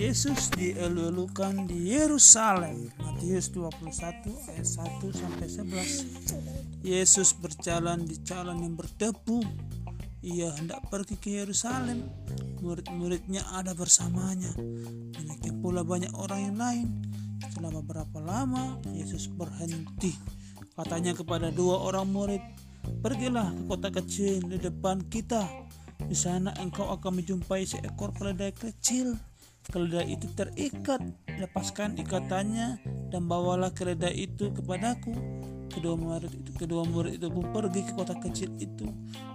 Yesus dielu-elukan di Yerusalem. Matius 21 ayat 1 sampai 11. Yesus berjalan di jalan yang berdebu. Ia hendak pergi ke Yerusalem. Murid-muridnya ada bersamanya. Demikian pula banyak orang yang lain. Setelah beberapa lama, Yesus berhenti. Katanya kepada dua orang murid, "Pergilah ke kota kecil di depan kita. Di sana engkau akan menjumpai seekor keledai kecil Keledai itu terikat, lepaskan ikatannya dan bawalah keledai itu kepadaku. Kedua murid itu, kedua murid itu pun pergi ke kota kecil itu.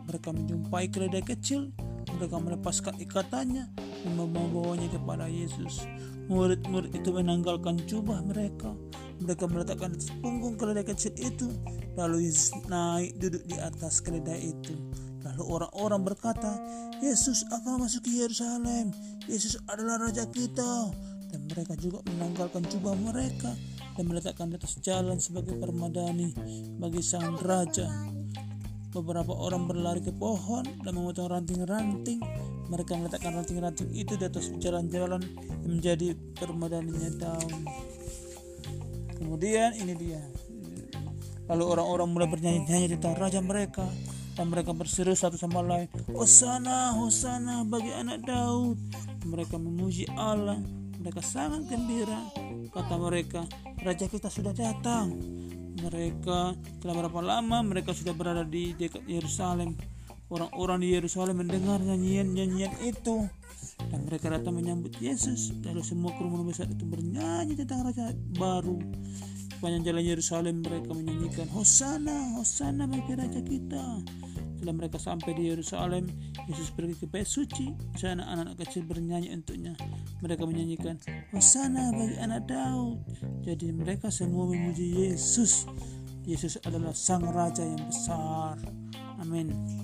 Mereka menjumpai keledai kecil, mereka melepaskan ikatannya dan membawanya kepada Yesus. Murid-murid itu menanggalkan jubah mereka. Mereka meletakkan punggung keledai kecil itu, lalu Yesus naik duduk di atas keledai itu. Lalu orang-orang berkata, Yesus akan masuk ke Yerusalem. Yesus adalah Raja kita. Dan mereka juga menanggalkan jubah mereka dan meletakkan di atas jalan sebagai permadani bagi sang Raja. Beberapa orang berlari ke pohon dan memotong ranting-ranting. Mereka meletakkan ranting-ranting itu di atas jalan-jalan yang menjadi permadaninya daun. Kemudian ini dia. Lalu orang-orang mulai bernyanyi-nyanyi tentang raja mereka dan mereka berseru satu sama lain Hosana Hosana bagi anak Daud. Mereka memuji Allah. Mereka sangat gembira. Kata mereka Raja kita sudah datang. Mereka telah berapa lama mereka sudah berada di dekat Yerusalem. Orang-orang di Yerusalem mendengar nyanyian-nyanyian itu. Dan mereka datang menyambut Yesus. Lalu semua kerumunan besar itu bernyanyi tentang Raja baru sepanjang jalan Yerusalem mereka menyanyikan Hosana Hosana bagi Raja kita setelah mereka sampai di Yerusalem, Yesus pergi ke bait suci. Sana anak-anak kecil bernyanyi untuknya. Mereka menyanyikan, Hosana bagi anak Daud. Jadi mereka semua memuji Yesus. Yesus adalah sang raja yang besar. Amin.